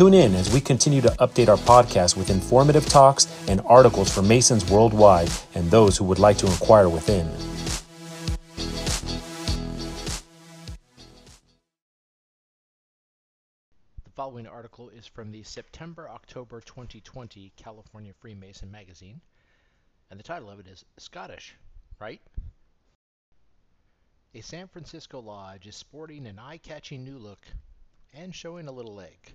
Tune in as we continue to update our podcast with informative talks and articles for Masons worldwide and those who would like to inquire within. The following article is from the September October 2020 California Freemason magazine, and the title of it is Scottish, right? A San Francisco lodge is sporting an eye catching new look and showing a little leg.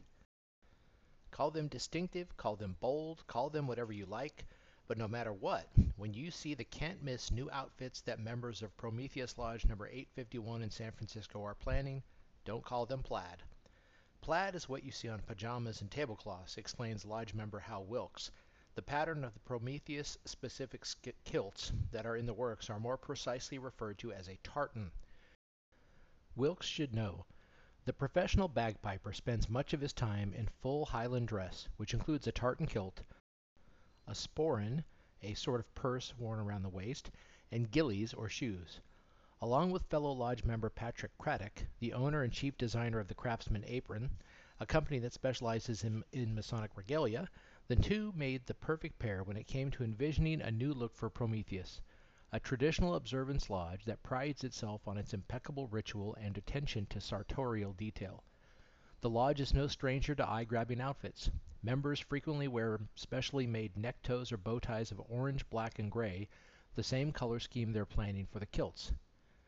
Call them distinctive, call them bold, call them whatever you like, but no matter what, when you see the can't miss new outfits that members of Prometheus Lodge number 851 in San Francisco are planning, don't call them plaid. Plaid is what you see on pajamas and tablecloths, explains Lodge member Hal Wilkes. The pattern of the Prometheus specific kilts that are in the works are more precisely referred to as a tartan. Wilkes should know. The professional bagpiper spends much of his time in full Highland dress, which includes a tartan kilt, a sporran, a sort of purse worn around the waist, and gillies or shoes. Along with fellow lodge member Patrick Craddock, the owner and chief designer of the Craftsman Apron, a company that specializes in, in Masonic regalia, the two made the perfect pair when it came to envisioning a new look for Prometheus, a traditional observance lodge that prides itself on its impeccable ritual and attention to sartorial detail. The lodge is no stranger to eye-grabbing outfits. Members frequently wear specially made neckties or bow ties of orange, black, and gray, the same color scheme they're planning for the kilts.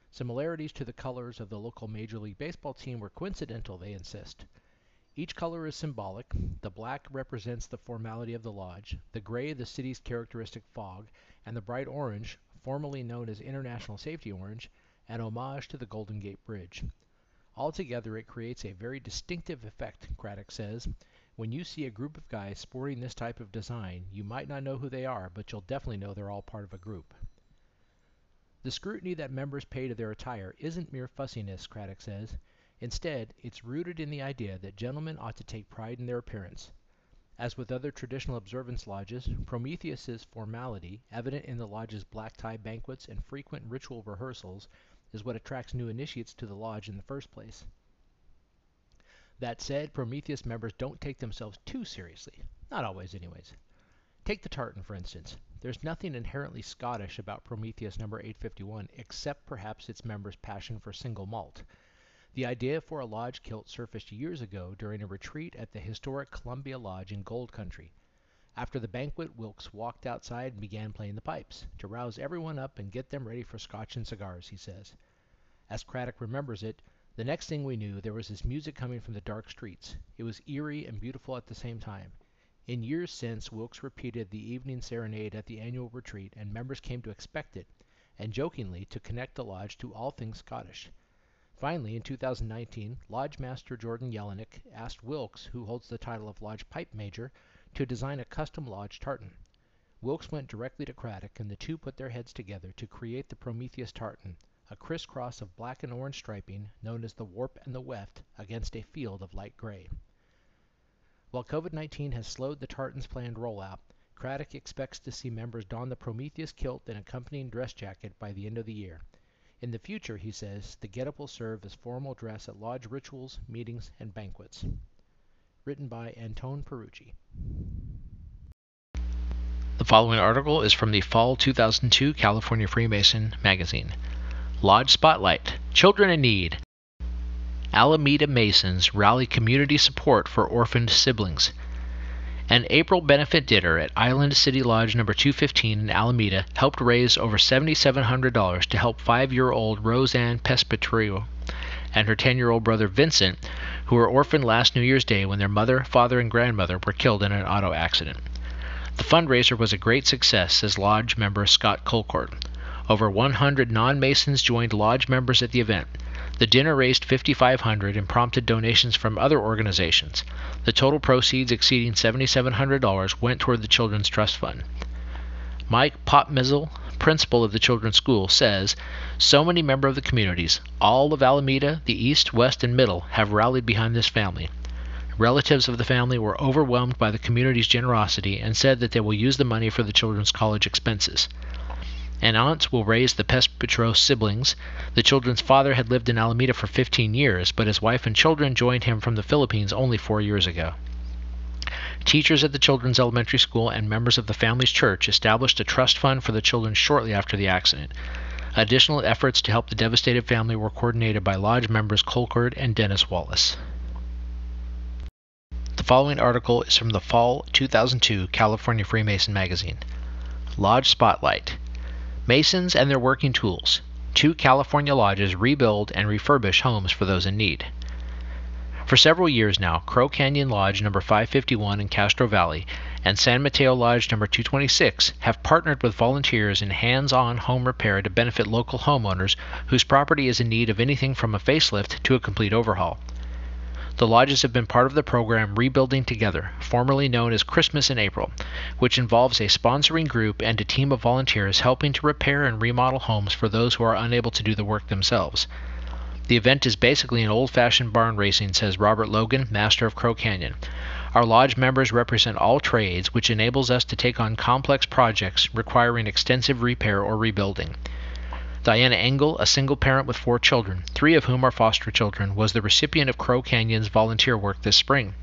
Similarities to the colors of the local Major League Baseball team were coincidental, they insist. Each color is symbolic. The black represents the formality of the lodge, the gray the city's characteristic fog, and the bright orange, formerly known as International Safety Orange, an homage to the Golden Gate Bridge. Altogether, it creates a very distinctive effect, Craddock says. When you see a group of guys sporting this type of design, you might not know who they are, but you'll definitely know they're all part of a group. The scrutiny that members pay to their attire isn't mere fussiness, Craddock says. Instead, it's rooted in the idea that gentlemen ought to take pride in their appearance. As with other traditional observance lodges, Prometheus's formality, evident in the lodge's black tie banquets and frequent ritual rehearsals, is what attracts new initiates to the lodge in the first place. That said, Prometheus members don't take themselves too seriously. Not always, anyways. Take the tartan, for instance. There's nothing inherently Scottish about Prometheus number 851 except perhaps its members' passion for single malt. The idea for a lodge kilt surfaced years ago during a retreat at the historic Columbia Lodge in Gold Country. After the banquet, Wilkes walked outside and began playing the pipes, to rouse everyone up and get them ready for scotch and cigars, he says. As Craddock remembers it, the next thing we knew there was this music coming from the dark streets. It was eerie and beautiful at the same time. In years since, Wilkes repeated the evening serenade at the annual retreat, and members came to expect it, and jokingly to connect the lodge to all things Scottish. Finally, in 2019, Lodge Master Jordan Jelinek asked Wilkes, who holds the title of Lodge Pipe Major, to design a custom lodge tartan. Wilkes went directly to Craddock, and the two put their heads together to create the Prometheus tartan, a crisscross of black and orange striping known as the warp and the weft against a field of light gray. While COVID 19 has slowed the tartan's planned rollout, Craddock expects to see members don the Prometheus kilt and accompanying dress jacket by the end of the year. In the future, he says, the getup will serve as formal dress at lodge rituals, meetings, and banquets. Written by Antone Perucci. The following article is from the Fall 2002 California Freemason magazine. Lodge Spotlight Children in Need Alameda Masons rally community support for orphaned siblings. An April benefit dinner at Island City Lodge number 215 in Alameda helped raise over $7,700 to help five year old Roseanne Pespetrio and her 10 year old brother Vincent, who were orphaned last New Year's Day when their mother, father, and grandmother were killed in an auto accident. The fundraiser was a great success, says Lodge member Scott Colcourt. Over 100 non Masons joined Lodge members at the event. The dinner raised 5500 and prompted donations from other organizations. The total proceeds exceeding $7700 went toward the Children's Trust Fund. Mike Popmizzle, principal of the children's school, says so many members of the communities, all of Alameda, the East, West, and Middle, have rallied behind this family. Relatives of the family were overwhelmed by the community's generosity and said that they will use the money for the children's college expenses. An aunt will raise the Pespetro siblings. The children's father had lived in Alameda for 15 years, but his wife and children joined him from the Philippines only four years ago. Teachers at the children's elementary school and members of the family's church established a trust fund for the children shortly after the accident. Additional efforts to help the devastated family were coordinated by Lodge members Colcord and Dennis Wallace. The following article is from the Fall 2002 California Freemason magazine. Lodge Spotlight Masons and their working tools. Two California lodges rebuild and refurbish homes for those in need. For several years now, Crow Canyon Lodge number 551 in Castro Valley and San Mateo Lodge number 226 have partnered with volunteers in hands-on home repair to benefit local homeowners whose property is in need of anything from a facelift to a complete overhaul. The lodges have been part of the program Rebuilding Together, formerly known as Christmas in April, which involves a sponsoring group and a team of volunteers helping to repair and remodel homes for those who are unable to do the work themselves. The event is basically an old fashioned barn racing, says Robert Logan, master of Crow Canyon. Our lodge members represent all trades, which enables us to take on complex projects requiring extensive repair or rebuilding. Diana Engel, a single parent with four children, three of whom are foster children, was the recipient of Crow Canyon's volunteer work this spring.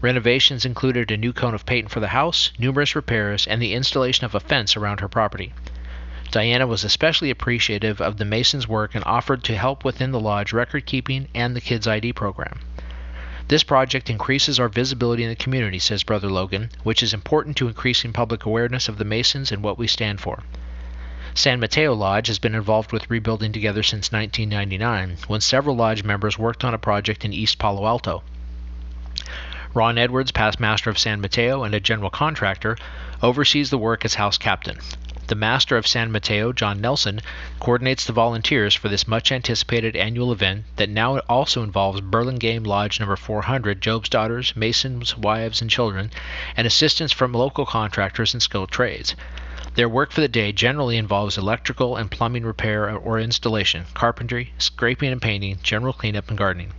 Renovations included a new cone of paint for the house, numerous repairs, and the installation of a fence around her property. Diana was especially appreciative of the Masons' work and offered to help within the lodge record keeping and the Kids ID program. This project increases our visibility in the community, says Brother Logan, which is important to increasing public awareness of the Masons and what we stand for. San Mateo Lodge has been involved with rebuilding together since 1999, when several lodge members worked on a project in East Palo Alto. Ron Edwards, past master of San Mateo and a general contractor, oversees the work as house captain. The master of San Mateo, John Nelson, coordinates the volunteers for this much anticipated annual event that now also involves Burlingame Lodge number 400, Job's daughters, masons, wives, and children, and assistance from local contractors and skilled trades. Their work for the day generally involves electrical and plumbing repair or installation, carpentry, scraping and painting, general cleanup, and gardening.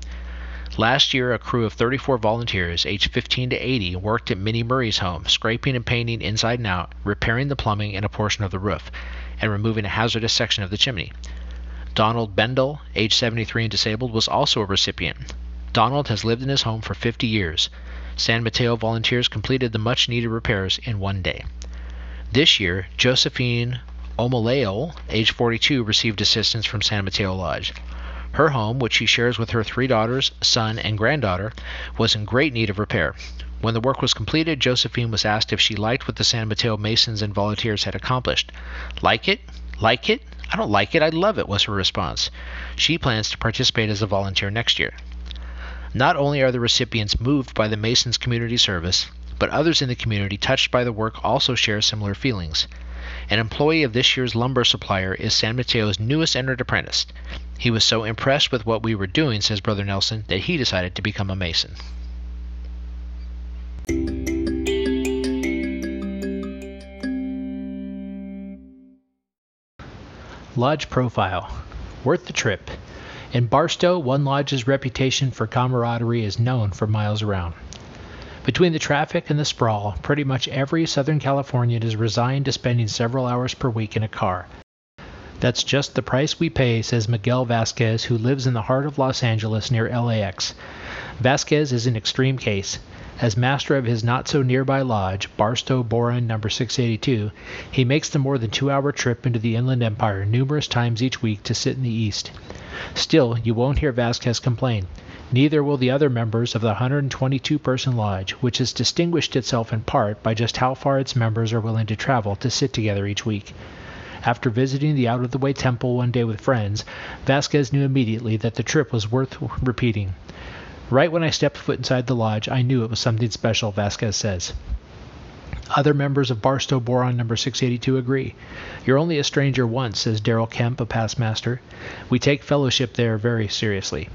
Last year, a crew of 34 volunteers, aged 15 to 80, worked at Minnie Murray's home, scraping and painting inside and out, repairing the plumbing and a portion of the roof, and removing a hazardous section of the chimney. Donald Bendel, age 73 and disabled, was also a recipient. Donald has lived in his home for 50 years. San Mateo volunteers completed the much needed repairs in one day. This year, Josephine Omaleo, age 42, received assistance from San Mateo Lodge. Her home, which she shares with her three daughters, son, and granddaughter, was in great need of repair. When the work was completed, Josephine was asked if she liked what the San Mateo Masons and volunteers had accomplished. Like it? Like it? I don't like it. I love it, was her response. She plans to participate as a volunteer next year. Not only are the recipients moved by the Masons community service, but others in the community touched by the work also share similar feelings. An employee of this year's lumber supplier is San Mateo's newest entered apprentice. He was so impressed with what we were doing, says Brother Nelson, that he decided to become a Mason. Lodge Profile Worth the trip. In Barstow, one lodge's reputation for camaraderie is known for miles around. Between the traffic and the sprawl, pretty much every Southern Californian is resigned to spending several hours per week in a car. That's just the price we pay, says Miguel Vasquez, who lives in the heart of Los Angeles near LAX. Vasquez is an extreme case. As master of his not so nearby lodge, Barstow Boron number 682, he makes the more than two hour trip into the Inland Empire numerous times each week to sit in the East. Still, you won't hear Vasquez complain. Neither will the other members of the 122 person lodge, which has distinguished itself in part by just how far its members are willing to travel to sit together each week. After visiting the out of the way temple one day with friends, Vasquez knew immediately that the trip was worth repeating. Right when I stepped foot inside the lodge, I knew it was something special, Vasquez says. Other members of Barstow Boron number 682 agree. You're only a stranger once, says Darrell Kemp, a past master. We take fellowship there very seriously.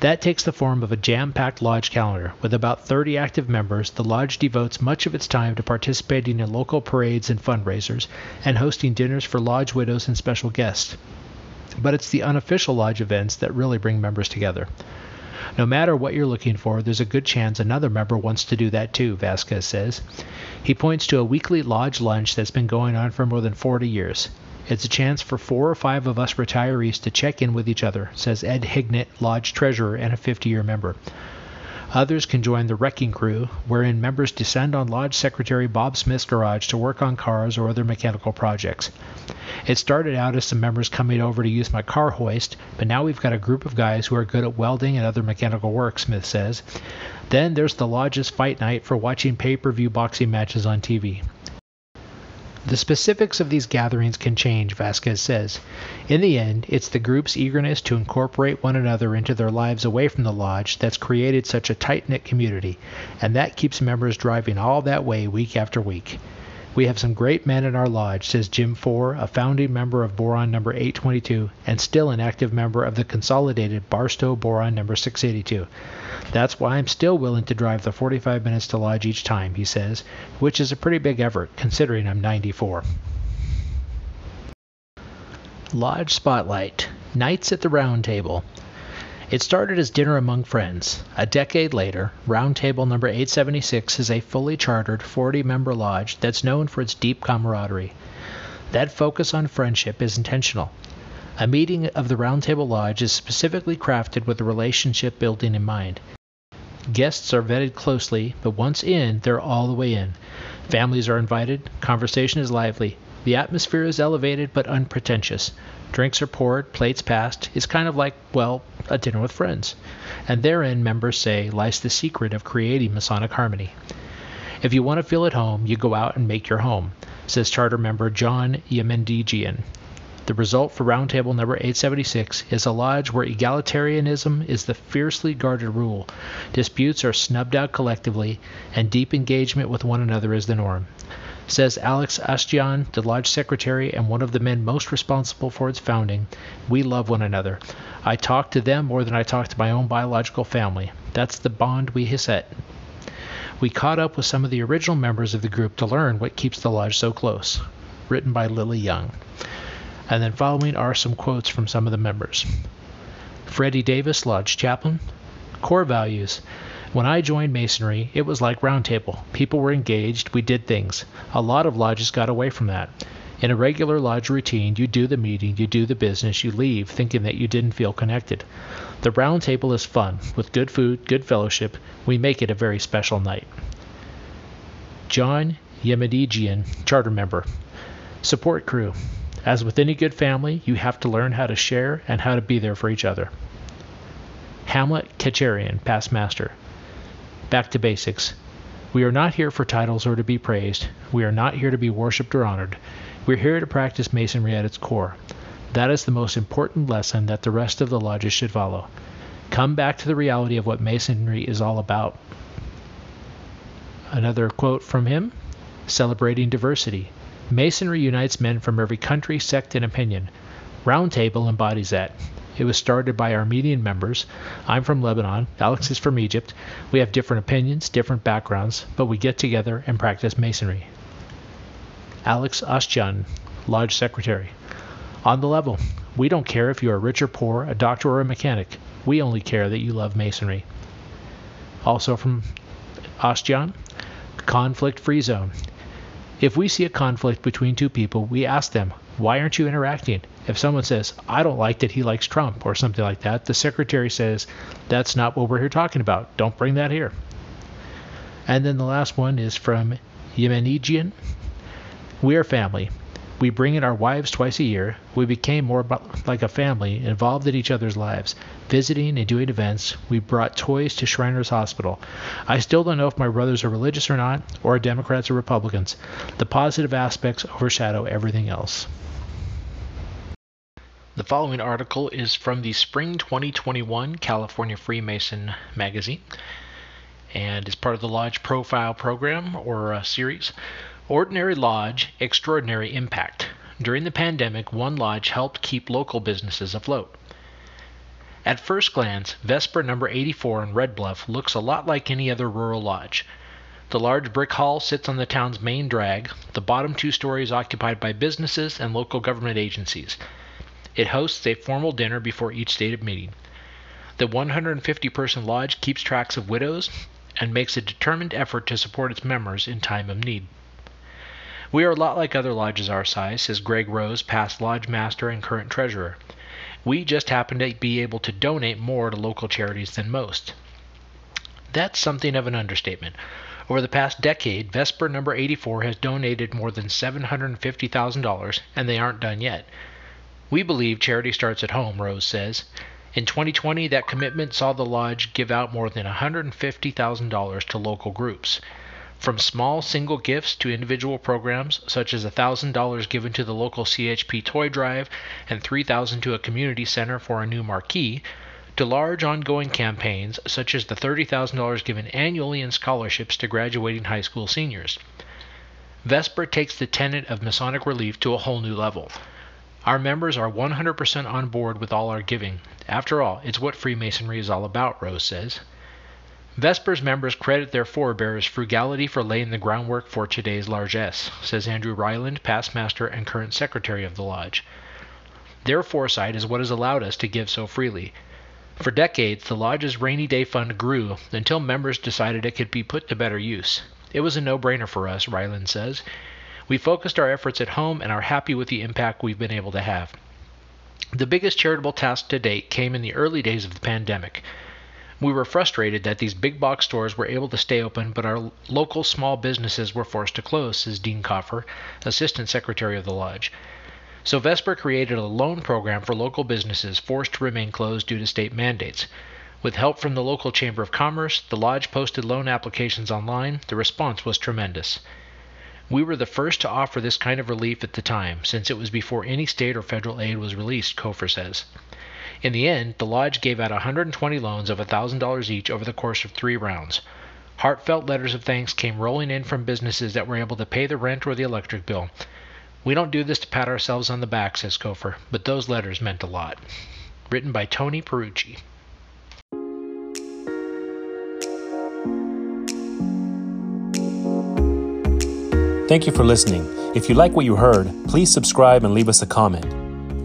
That takes the form of a jam packed lodge calendar. With about 30 active members, the lodge devotes much of its time to participating in local parades and fundraisers and hosting dinners for lodge widows and special guests. But it's the unofficial lodge events that really bring members together. No matter what you're looking for, there's a good chance another member wants to do that too, Vasquez says. He points to a weekly lodge lunch that's been going on for more than 40 years. It's a chance for four or five of us retirees to check in with each other, says Ed Hignett, Lodge Treasurer and a 50 year member. Others can join the wrecking crew, wherein members descend on Lodge Secretary Bob Smith's garage to work on cars or other mechanical projects. It started out as some members coming over to use my car hoist, but now we've got a group of guys who are good at welding and other mechanical work, Smith says. Then there's the Lodge's fight night for watching pay per view boxing matches on TV. The specifics of these gatherings can change, Vasquez says. In the end, it's the group's eagerness to incorporate one another into their lives away from the lodge that's created such a tight knit community, and that keeps members driving all that way week after week. We have some great men in our lodge, says Jim Four, a founding member of Boron number 822 and still an active member of the consolidated Barstow Boron number 682. That's why I'm still willing to drive the 45 minutes to Lodge each time, he says, which is a pretty big effort considering I'm 94. Lodge Spotlight Nights at the Round Table. It started as dinner among friends. A decade later, Round Table number 876 is a fully chartered 40 member lodge that's known for its deep camaraderie. That focus on friendship is intentional. A meeting of the Round Table Lodge is specifically crafted with the relationship building in mind. Guests are vetted closely, but once in, they're all the way in. Families are invited, conversation is lively, the atmosphere is elevated but unpretentious. Drinks are poured, plates passed. It's kind of like, well, a dinner with friends. And therein, members say, lies the secret of creating Masonic harmony. If you want to feel at home, you go out and make your home, says charter member John Yemendigian. The result for Roundtable number 876 is a lodge where egalitarianism is the fiercely guarded rule, disputes are snubbed out collectively, and deep engagement with one another is the norm. Says Alex Astian, the lodge secretary and one of the men most responsible for its founding, we love one another. I talk to them more than I talk to my own biological family. That's the bond we set. We caught up with some of the original members of the group to learn what keeps the lodge so close. Written by Lily Young. And then following are some quotes from some of the members. Freddie Davis, Lodge Chaplain. Core values. When I joined Masonry, it was like Roundtable. People were engaged, we did things. A lot of lodges got away from that. In a regular lodge routine, you do the meeting, you do the business, you leave thinking that you didn't feel connected. The round table is fun. With good food, good fellowship, we make it a very special night. John Yemedigian, charter member. Support crew. As with any good family, you have to learn how to share and how to be there for each other. Hamlet Kacharian, past master. Back to basics. We are not here for titles or to be praised. We are not here to be worshipped or honored. We're here to practice Masonry at its core. That is the most important lesson that the rest of the lodges should follow. Come back to the reality of what Masonry is all about. Another quote from him celebrating diversity. Masonry unites men from every country, sect, and opinion. Roundtable embodies that. It was started by Armenian members. I'm from Lebanon. Alex is from Egypt. We have different opinions, different backgrounds, but we get together and practice Masonry. Alex Ashjan, Lodge Secretary. On the level, we don't care if you are rich or poor, a doctor or a mechanic. We only care that you love Masonry. Also from Ashjan, conflict free zone. If we see a conflict between two people, we ask them, why aren't you interacting? If someone says, I don't like that he likes Trump or something like that, the secretary says, that's not what we're here talking about. Don't bring that here. And then the last one is from Yemenigian. We are family. We bring in our wives twice a year. We became more like a family, involved in each other's lives, visiting and doing events. We brought toys to Shriners Hospital. I still don't know if my brothers are religious or not, or are Democrats or Republicans. The positive aspects overshadow everything else. The following article is from the Spring 2021 California Freemason magazine and is part of the Lodge Profile program or uh, series. Ordinary Lodge, Extraordinary Impact. During the pandemic, one lodge helped keep local businesses afloat. At first glance, Vesper number 84 in Red Bluff looks a lot like any other rural lodge. The large brick hall sits on the town's main drag, the bottom two stories occupied by businesses and local government agencies. It hosts a formal dinner before each stated meeting. The 150 person lodge keeps tracks of widows and makes a determined effort to support its members in time of need. We are a lot like other lodges our size, says Greg Rose, past lodge master and current treasurer. We just happen to be able to donate more to local charities than most. That's something of an understatement. Over the past decade, Vesper number 84 has donated more than $750,000, and they aren't done yet. We believe charity starts at home, Rose says. In 2020, that commitment saw the lodge give out more than $150,000 to local groups. From small single gifts to individual programs, such as $1,000 given to the local CHP toy drive and 3,000 to a community center for a new marquee, to large ongoing campaigns, such as the $30,000 given annually in scholarships to graduating high school seniors. Vesper takes the tenet of Masonic relief to a whole new level. Our members are 100% on board with all our giving. After all, it's what Freemasonry is all about, Rose says. Vesper's members credit their forebears' frugality for laying the groundwork for today's largesse, says Andrew Ryland, past master and current secretary of the lodge. Their foresight is what has allowed us to give so freely. For decades, the lodge's rainy day fund grew until members decided it could be put to better use. It was a no brainer for us, Ryland says. We focused our efforts at home and are happy with the impact we've been able to have. The biggest charitable task to date came in the early days of the pandemic. We were frustrated that these big box stores were able to stay open, but our local small businesses were forced to close, says Dean Coffer, Assistant Secretary of the Lodge. So Vesper created a loan program for local businesses forced to remain closed due to state mandates. With help from the local Chamber of Commerce, the Lodge posted loan applications online. The response was tremendous. We were the first to offer this kind of relief at the time, since it was before any state or federal aid was released, Kofer says. In the end, the Lodge gave out 120 loans of $1,000 each over the course of three rounds. Heartfelt letters of thanks came rolling in from businesses that were able to pay the rent or the electric bill. We don't do this to pat ourselves on the back, says Kofer, but those letters meant a lot. Written by Tony Perucci. Thank you for listening. If you like what you heard, please subscribe and leave us a comment.